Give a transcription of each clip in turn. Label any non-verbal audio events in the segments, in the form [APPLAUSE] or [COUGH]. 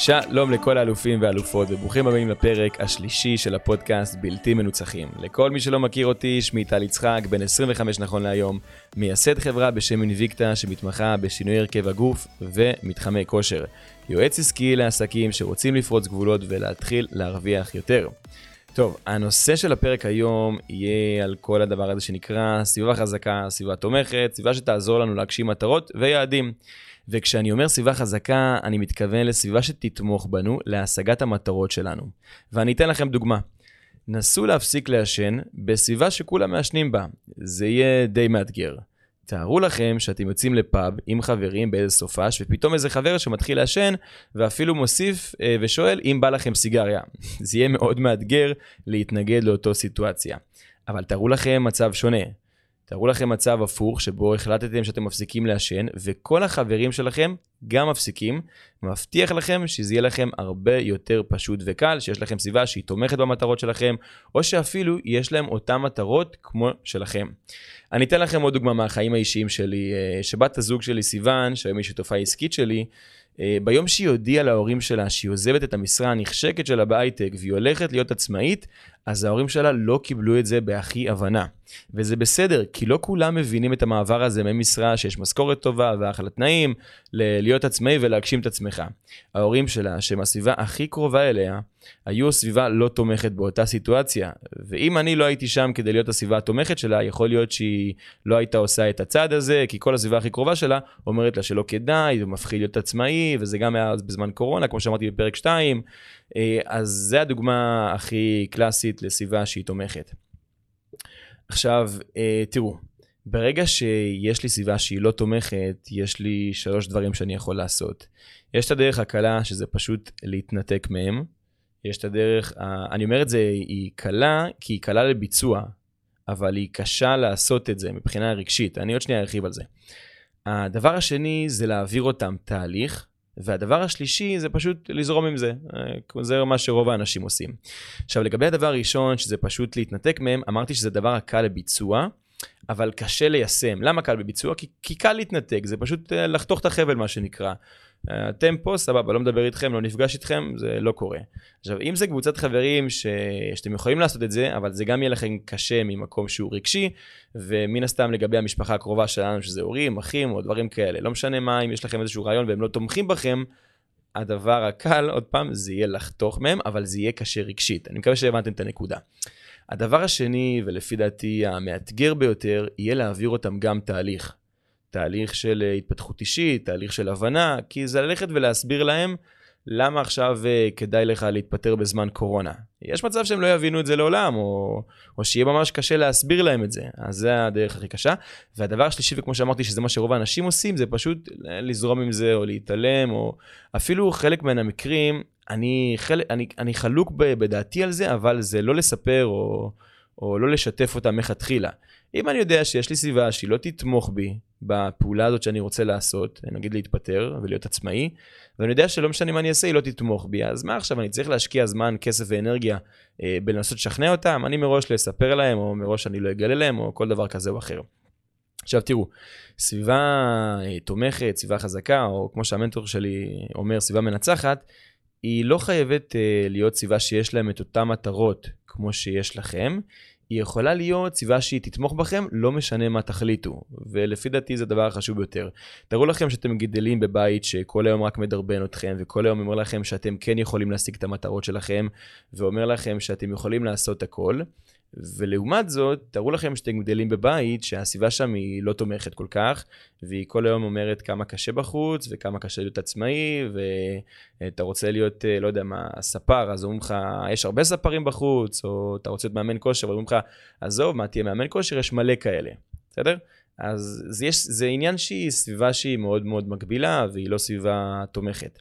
שלום לכל האלופים והאלופות וברוכים הבאים לפרק השלישי של הפודקאסט בלתי מנוצחים. לכל מי שלא מכיר אותי, שמי טל יצחק, בן 25 נכון להיום, מייסד חברה בשם אינביקטה שמתמחה בשינוי הרכב הגוף ומתחמי כושר. יועץ עסקי לעסקים שרוצים לפרוץ גבולות ולהתחיל להרוויח יותר. טוב, הנושא של הפרק היום יהיה על כל הדבר הזה שנקרא סביבה חזקה, סביבה תומכת, סביבה שתעזור לנו להגשים מטרות ויעדים. וכשאני אומר סביבה חזקה, אני מתכוון לסביבה שתתמוך בנו להשגת המטרות שלנו. ואני אתן לכם דוגמה. נסו להפסיק לעשן בסביבה שכולם מעשנים בה. זה יהיה די מאתגר. תארו לכם שאתם יוצאים לפאב עם חברים באיזה סופש, ופתאום איזה חבר שמתחיל לעשן, ואפילו מוסיף אה, ושואל אם בא לכם סיגריה. [LAUGHS] זה יהיה מאוד מאתגר להתנגד לאותו סיטואציה. אבל תארו לכם מצב שונה. תארו לכם מצב הפוך שבו החלטתם שאתם מפסיקים לעשן וכל החברים שלכם גם מפסיקים. מבטיח לכם שזה יהיה לכם הרבה יותר פשוט וקל, שיש לכם סביבה שהיא תומכת במטרות שלכם, או שאפילו יש להם אותן מטרות כמו שלכם. אני אתן לכם עוד דוגמה מהחיים האישיים שלי. אה, שבת הזוג שלי סיוון, שהיום היא שותפה עסקית שלי, אה, ביום שהיא הודיעה להורים שלה שהיא עוזבת את המשרה הנחשקת שלה בהייטק והיא הולכת להיות עצמאית, אז ההורים שלה לא קיבלו את זה בהכי הבנה. וזה בסדר, כי לא כולם מבינים את המעבר הזה ממשרה שיש משכורת טובה ואחלה תנאים, להיות עצמאי ולהגשים את עצמך. ההורים שלה, שהם הסביבה הכי קרובה אליה, היו סביבה לא תומכת באותה סיטואציה. ואם אני לא הייתי שם כדי להיות הסביבה התומכת שלה, יכול להיות שהיא לא הייתה עושה את הצעד הזה, כי כל הסביבה הכי קרובה שלה אומרת לה שלא כדאי, הוא מפחיד להיות עצמאי, וזה גם היה בזמן קורונה, כמו שאמרתי בפרק 2. אה, אז זה הדוגמה הכי קלאסית לסביבה שהיא תומכת. עכשיו, אה, תראו, ברגע שיש לי סביבה שהיא לא תומכת, יש לי שלוש דברים שאני יכול לעשות. יש את הדרך הקלה, שזה פשוט להתנתק מהם. יש את הדרך, אני אומר את זה, היא קלה, כי היא קלה לביצוע, אבל היא קשה לעשות את זה מבחינה רגשית. אני עוד שנייה ארחיב על זה. הדבר השני זה להעביר אותם תהליך, והדבר השלישי זה פשוט לזרום עם זה. אה, זה מה שרוב האנשים עושים. עכשיו, לגבי הדבר הראשון, שזה פשוט להתנתק מהם, אמרתי שזה דבר הקל לביצוע, אבל קשה ליישם. למה קל בביצוע? כי, כי קל להתנתק, זה פשוט אה, לחתוך את החבל, מה שנקרא. אתם פה, סבבה, לא מדבר איתכם, לא נפגש איתכם, זה לא קורה. עכשיו, אם זה קבוצת חברים ש... שאתם יכולים לעשות את זה, אבל זה גם יהיה לכם קשה ממקום שהוא רגשי, ומן הסתם לגבי המשפחה הקרובה שלנו, שזה הורים, אחים או דברים כאלה. לא משנה מה, אם יש לכם איזשהו רעיון והם לא תומכים בכם, הדבר הקל, עוד פעם, זה יהיה לחתוך מהם, אבל זה יהיה קשה רגשית. אני מקווה שהבנתם את הנקודה. הדבר השני, ולפי דעתי המאתגר ביותר, יהיה להעביר אותם גם תהליך. תהליך של אה, התפתחות אישית, תהליך של הבנה, כי זה ללכת ולהסביר להם למה עכשיו אה, כדאי לך להתפטר בזמן קורונה. יש מצב שהם לא יבינו את זה לעולם, או, או שיהיה ממש קשה להסביר להם את זה, אז זה הדרך הכי קשה. והדבר השלישי, וכמו שאמרתי, שזה מה שרוב האנשים עושים, זה פשוט לזרום עם זה, או להתעלם, או אפילו חלק מן המקרים, אני, חלק, אני, אני חלוק בדעתי על זה, אבל זה לא לספר, או, או לא לשתף אותה מלכתחילה. אם אני יודע שיש לי סביבה שהיא לא תתמוך בי בפעולה הזאת שאני רוצה לעשות, נגיד להתפטר ולהיות עצמאי, ואני יודע שלא משנה מה אני אעשה, היא לא תתמוך בי, אז מה עכשיו, אני צריך להשקיע זמן, כסף ואנרגיה אה, בלנסות לשכנע אותם? אני מראש לא אספר להם, או מראש אני לא אגלה להם, או כל דבר כזה או אחר. עכשיו תראו, סביבה אה, תומכת, סביבה חזקה, או כמו שהמנטור שלי אומר, סביבה מנצחת, היא לא חייבת אה, להיות סביבה שיש להם את אותן מטרות כמו שיש לכם, היא יכולה להיות סביבה שהיא תתמוך בכם, לא משנה מה תחליטו. ולפי דעתי זה הדבר החשוב ביותר. תארו לכם שאתם גדלים בבית שכל היום רק מדרבן אתכם, וכל היום אומר לכם שאתם כן יכולים להשיג את המטרות שלכם, ואומר לכם שאתם יכולים לעשות הכל. ולעומת זאת, תארו לכם שאתם גדלים בבית שהסביבה שם היא לא תומכת כל כך, והיא כל היום אומרת כמה קשה בחוץ, וכמה קשה להיות עצמאי, ואתה רוצה להיות, אה, לא יודע מה, ספר, אז אומרים לך, יש הרבה ספרים בחוץ, או אתה רוצה להיות מאמן כושר, ואומרים לך, עזוב, מה תהיה מאמן כושר? יש מלא כאלה, בסדר? אז זה, יש, זה עניין שהיא סביבה שהיא מאוד מאוד מגבילה, והיא לא סביבה תומכת.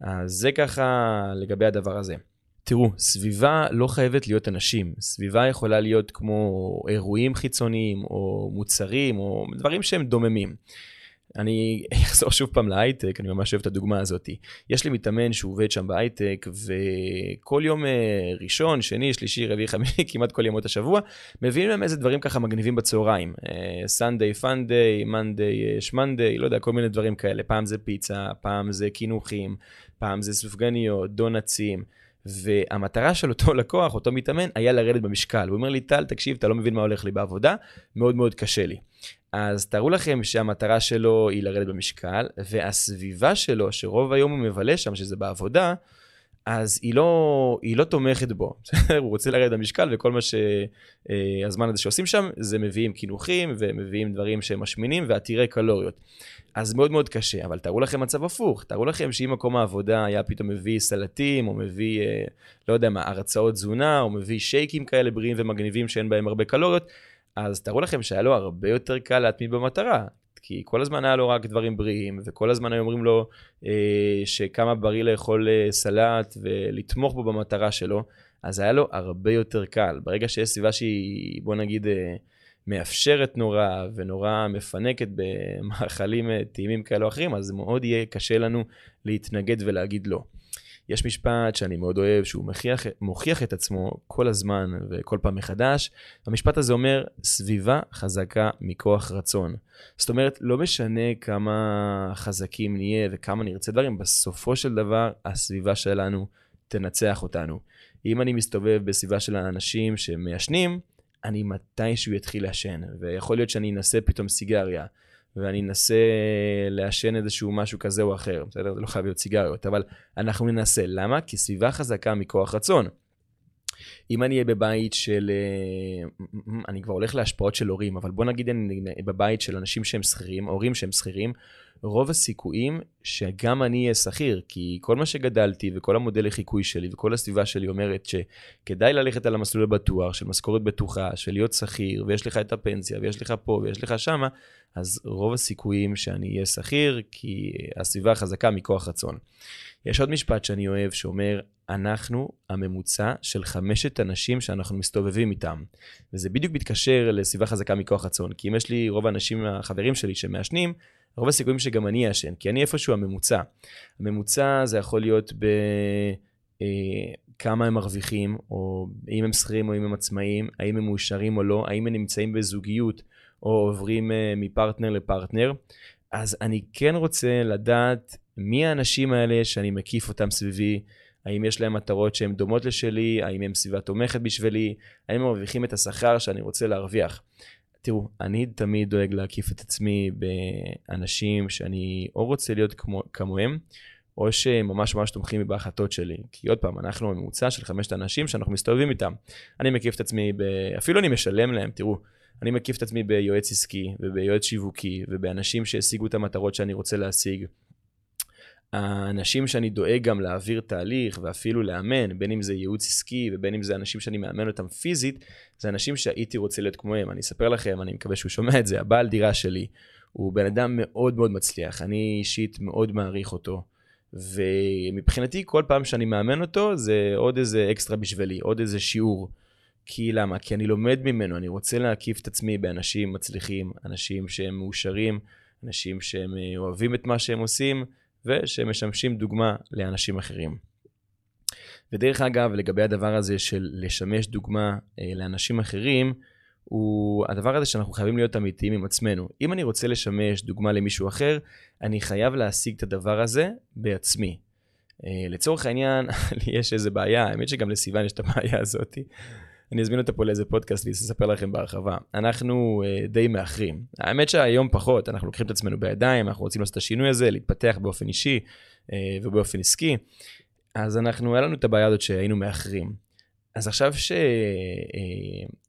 אז זה ככה לגבי הדבר הזה. תראו, סביבה לא חייבת להיות אנשים. סביבה יכולה להיות כמו אירועים חיצוניים, או מוצרים, או דברים שהם דוממים. אני [LAUGHS] אחזור שוב פעם להייטק, אני ממש אוהב את הדוגמה הזאת. יש לי מתאמן שהוא עובד שם בהייטק, וכל יום אה, ראשון, שני, שלישי, רביעי, חמישי, [LAUGHS] כמעט כל ימות השבוע, מביאים להם איזה דברים ככה מגניבים בצהריים. סנדיי, פאנדיי, מנדיי, שמנדיי, לא יודע, כל מיני דברים כאלה. פעם זה פיצה, פעם זה קינוחים, פעם זה סופגניות, דונצים. והמטרה של אותו לקוח, אותו מתאמן, היה לרדת במשקל. הוא אומר לי, טל, תקשיב, אתה לא מבין מה הולך לי בעבודה, מאוד מאוד קשה לי. אז תארו לכם שהמטרה שלו היא לרדת במשקל, והסביבה שלו, שרוב היום הוא מבלה שם, שזה בעבודה, אז היא לא, היא לא תומכת בו? [LAUGHS] הוא רוצה לרדת במשקל, וכל מה שהזמן אה, הזה שעושים שם, זה מביאים קינוחים, ומביאים דברים שהם משמינים, ועתירי קלוריות. אז מאוד מאוד קשה, אבל תארו לכם מצב הפוך, תארו לכם שאם מקום העבודה היה פתאום מביא סלטים, או מביא, אה, לא יודע מה, הרצאות תזונה, או מביא שייקים כאלה בריאים ומגניבים שאין בהם הרבה קלוריות, אז תארו לכם שהיה לו הרבה יותר קל להתמיד במטרה. כי כל הזמן היה לו רק דברים בריאים, וכל הזמן היו אומרים לו אה, שכמה בריא לאכול אה, סלט ולתמוך בו במטרה שלו, אז היה לו הרבה יותר קל. ברגע שיש סביבה שהיא, בוא נגיד, אה, מאפשרת נורא ונורא מפנקת במאכלים אה, טעימים כאלה או אחרים, אז מאוד יהיה קשה לנו להתנגד ולהגיד לא. יש משפט שאני מאוד אוהב, שהוא מוכיח, מוכיח את עצמו כל הזמן וכל פעם מחדש. המשפט הזה אומר, סביבה חזקה מכוח רצון. זאת אומרת, לא משנה כמה חזקים נהיה וכמה נרצה דברים, בסופו של דבר הסביבה שלנו תנצח אותנו. אם אני מסתובב בסביבה של אנשים שמעשנים, אני מתישהו אתחיל לעשן, ויכול להיות שאני אנסה פתאום סיגריה. ואני אנסה לעשן איזשהו משהו כזה או אחר, בסדר? זה לא חייב להיות סיגריות, אבל אנחנו ננסה. למה? כי סביבה חזקה מכוח רצון. אם אני אהיה בבית של, אה, אני כבר הולך להשפעות של הורים, אבל בוא נגיד אני בבית של אנשים שהם שכירים, הורים שהם שכירים, רוב הסיכויים שגם אני אהיה שכיר, כי כל מה שגדלתי וכל המודל לחיקוי שלי וכל הסביבה שלי אומרת שכדאי ללכת על המסלול הבטוח של משכורת בטוחה, של להיות שכיר, ויש לך את הפנסיה, ויש לך פה ויש לך שמה, אז רוב הסיכויים שאני אהיה שכיר, כי הסביבה חזקה מכוח רצון. יש עוד משפט שאני אוהב שאומר, אנחנו הממוצע של חמשת אנשים שאנחנו מסתובבים איתם. וזה בדיוק מתקשר לסביבה חזקה מכוח רצון, כי אם יש לי רוב האנשים, החברים שלי שמעשנים, רוב הסיכויים שגם אני אעשן, כי אני איפשהו הממוצע. הממוצע זה יכול להיות ב... אה, כמה הם מרוויחים, או אם הם שכירים או אם הם עצמאים, האם הם מאושרים או לא, האם הם נמצאים בזוגיות או עוברים אה, מפרטנר לפרטנר. אז אני כן רוצה לדעת מי האנשים האלה שאני מקיף אותם סביבי, האם יש להם מטרות שהן דומות לשלי, האם הם סביבה תומכת בשבילי, האם הם מרוויחים את השכר שאני רוצה להרוויח. תראו, אני תמיד דואג להקיף את עצמי באנשים שאני או רוצה להיות כמו, כמוהם, או שהם ממש תומכים בהחלטות שלי. כי עוד פעם, אנחנו ממוצע של חמשת אנשים שאנחנו מסתובבים איתם. אני מקיף את עצמי, ב... אפילו אני משלם להם, תראו, אני מקיף את עצמי ביועץ עסקי וביועץ שיווקי ובאנשים שהשיגו את המטרות שאני רוצה להשיג. האנשים שאני דואג גם להעביר תהליך ואפילו לאמן, בין אם זה ייעוץ עסקי ובין אם זה אנשים שאני מאמן אותם פיזית, זה אנשים שהייתי רוצה להיות כמוהם. אני אספר לכם, אני מקווה שהוא שומע את זה, הבעל דירה שלי הוא בן אדם מאוד מאוד מצליח, אני אישית מאוד מעריך אותו. ומבחינתי כל פעם שאני מאמן אותו זה עוד איזה אקסטרה בשבילי, עוד איזה שיעור. כי למה? כי אני לומד ממנו, אני רוצה להקיף את עצמי באנשים מצליחים, אנשים שהם מאושרים, אנשים שהם אה, אוהבים את מה שהם עושים, ושמשמשים דוגמה לאנשים אחרים. ודרך אגב, לגבי הדבר הזה של לשמש דוגמה אה, לאנשים אחרים, הוא הדבר הזה שאנחנו חייבים להיות אמיתיים עם עצמנו. אם אני רוצה לשמש דוגמה למישהו אחר, אני חייב להשיג את הדבר הזה בעצמי. אה, לצורך העניין, לי [LAUGHS] יש איזה בעיה, האמת שגם לסיוון יש את הבעיה הזאת. אני אזמין אותה פה לאיזה פודקאסט ואספר לכם בהרחבה. אנחנו uh, די מאחרים. האמת שהיום פחות, אנחנו לוקחים את עצמנו בידיים, אנחנו רוצים לעשות את השינוי הזה, להתפתח באופן אישי uh, ובאופן עסקי. אז אנחנו, היה לנו את הבעיה הזאת שהיינו מאחרים. אז עכשיו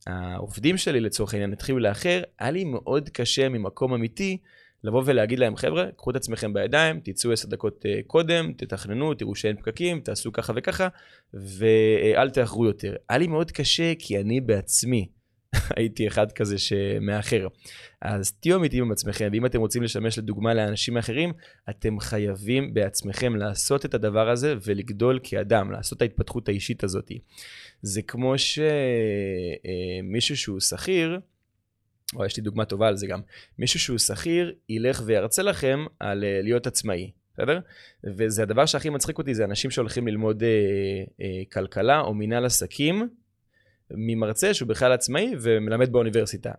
שהעובדים uh, שלי לצורך העניין התחילו לאחר, היה לי מאוד קשה ממקום אמיתי לבוא ולהגיד להם, חבר'ה, קחו את עצמכם בידיים, תצאו עשר דקות uh, קודם, תתכננו, תראו שאין פקקים, תעשו ככה וככה, ואל תאחרו יותר. היה לי מאוד קשה, כי אני בעצמי [LAUGHS] הייתי אחד כזה שמאחר. אז תהיו אמיתיים עם עצמכם, ואם אתם רוצים לשמש לדוגמה לאנשים אחרים, אתם חייבים בעצמכם לעשות את הדבר הזה ולגדול כאדם, לעשות את ההתפתחות האישית הזאת. זה כמו שמישהו שהוא שכיר, או יש לי דוגמה טובה על זה גם, מישהו שהוא שכיר ילך וירצה לכם על uh, להיות עצמאי, בסדר? וזה הדבר שהכי מצחיק אותי, זה אנשים שהולכים ללמוד uh, uh, כלכלה או מנהל עסקים, ממרצה שהוא בכלל עצמאי ומלמד באוניברסיטה.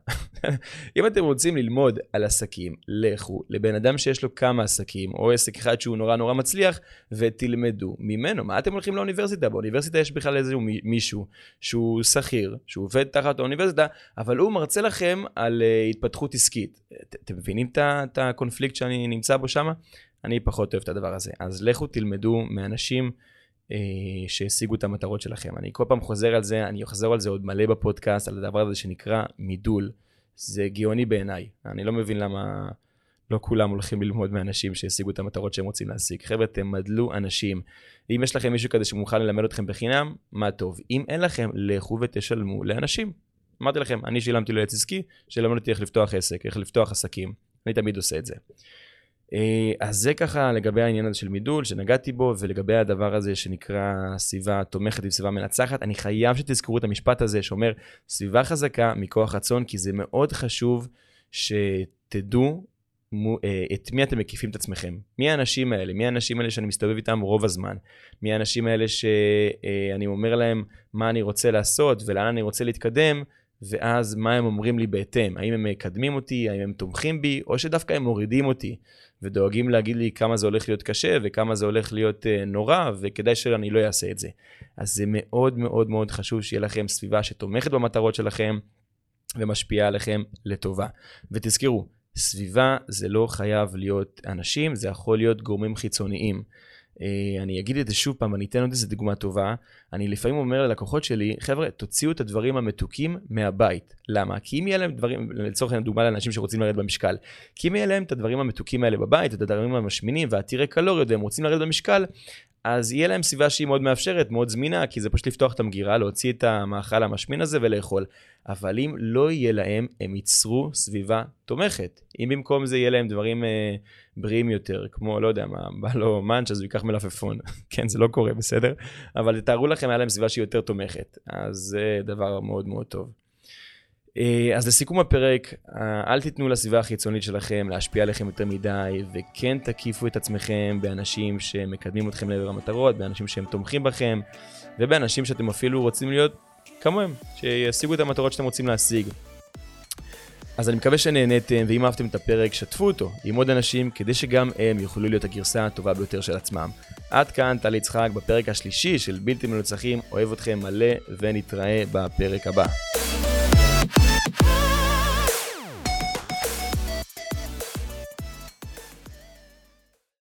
[LAUGHS] אם אתם רוצים ללמוד על עסקים, לכו לבן אדם שיש לו כמה עסקים, או עסק אחד שהוא נורא נורא מצליח, ותלמדו ממנו. מה אתם הולכים לאוניברסיטה? באוניברסיטה יש בכלל איזה מישהו שהוא שכיר, שהוא עובד תחת האוניברסיטה, אבל הוא מרצה לכם על uh, התפתחות עסקית. אתם מבינים את הקונפליקט שאני נמצא בו שם? אני פחות אוהב את הדבר הזה. אז לכו תלמדו מאנשים שהשיגו את המטרות שלכם. אני כל פעם חוזר על זה, אני אחזור על זה עוד מלא בפודקאסט, על הדבר הזה שנקרא מידול. זה גאוני בעיניי. אני לא מבין למה לא כולם הולכים ללמוד מאנשים שהשיגו את המטרות שהם רוצים להשיג. חבר'ה, תמדלו אנשים. אם יש לכם מישהו כזה שמוכן ללמד אתכם בחינם, מה טוב. אם אין לכם, לכו ותשלמו לאנשים. אמרתי לכם, אני שילמתי ליועץ עסקי, שילמד אותי איך לפתוח עסק, איך לפתוח עסקים. אני תמיד עושה את זה. אה, אז זה ככה לגבי העניין הזה של מידול שנגעתי בו ולגבי הדבר הזה שנקרא סביבה תומכת וסביבה מנצחת אני חייב שתזכרו את המשפט הזה שאומר סביבה חזקה מכוח רצון כי זה מאוד חשוב שתדעו אה, את מי אתם מקיפים את עצמכם. מי האנשים האלה? מי האנשים האלה שאני מסתובב איתם רוב הזמן? מי האנשים האלה שאני אה, אומר להם מה אני רוצה לעשות ולאן אני רוצה להתקדם ואז מה הם אומרים לי בהתאם? האם הם מקדמים אותי? האם הם תומכים בי? או שדווקא הם מורידים אותי ודואגים להגיד לי כמה זה הולך להיות קשה וכמה זה הולך להיות uh, נורא וכדאי שאני לא אעשה את זה. אז זה מאוד מאוד מאוד חשוב שיהיה לכם סביבה שתומכת במטרות שלכם ומשפיעה עליכם לטובה. ותזכרו, סביבה זה לא חייב להיות אנשים, זה יכול להיות גורמים חיצוניים. אה, אני אגיד את זה שוב פעם, אני אתן עוד איזה דוגמה טובה. אני לפעמים אומר ללקוחות שלי, חבר'ה, תוציאו את הדברים המתוקים מהבית. למה? כי אם יהיה להם דברים, לצורך העניין דוגמה לאנשים שרוצים לרדת במשקל, כי אם יהיה להם את הדברים המתוקים האלה בבית, את הדברים המשמינים והעתירי קלוריות, והם רוצים לרדת במשקל, אז יהיה להם סביבה שהיא מאוד מאפשרת, מאוד זמינה, כי זה פשוט לפתוח את המגירה, להוציא את המאכל המשמין הזה ולאכול. אבל אם לא יהיה להם, הם ייצרו סביבה תומכת. אם במקום זה יהיה להם דברים אה, בריאים יותר, כמו, לא יודע מה, בא לו מאנץ' אז הוא ייקח מלפפון. [LAUGHS] כן, זה לא קורה, בסדר? אבל תארו לכם, היה להם סביבה שהיא יותר תומכת. אז זה דבר מאוד מאוד טוב. אה, אז לסיכום הפרק, אה, אל תיתנו לסביבה החיצונית שלכם להשפיע עליכם יותר מדי, וכן תקיפו את עצמכם באנשים שמקדמים אתכם לעבר המטרות, באנשים שהם תומכים בכם, ובאנשים שאתם אפילו רוצים להיות כמוהם, שישיגו את המטרות שאתם רוצים להשיג. אז אני מקווה שנהניתם, ואם אהבתם את הפרק, שתפו אותו עם עוד אנשים, כדי שגם הם יוכלו להיות הגרסה הטובה ביותר של עצמם. עד כאן טל יצחק בפרק השלישי של בלתי מנוצחים, אוהב אתכם מלא, ונתראה בפרק הבא.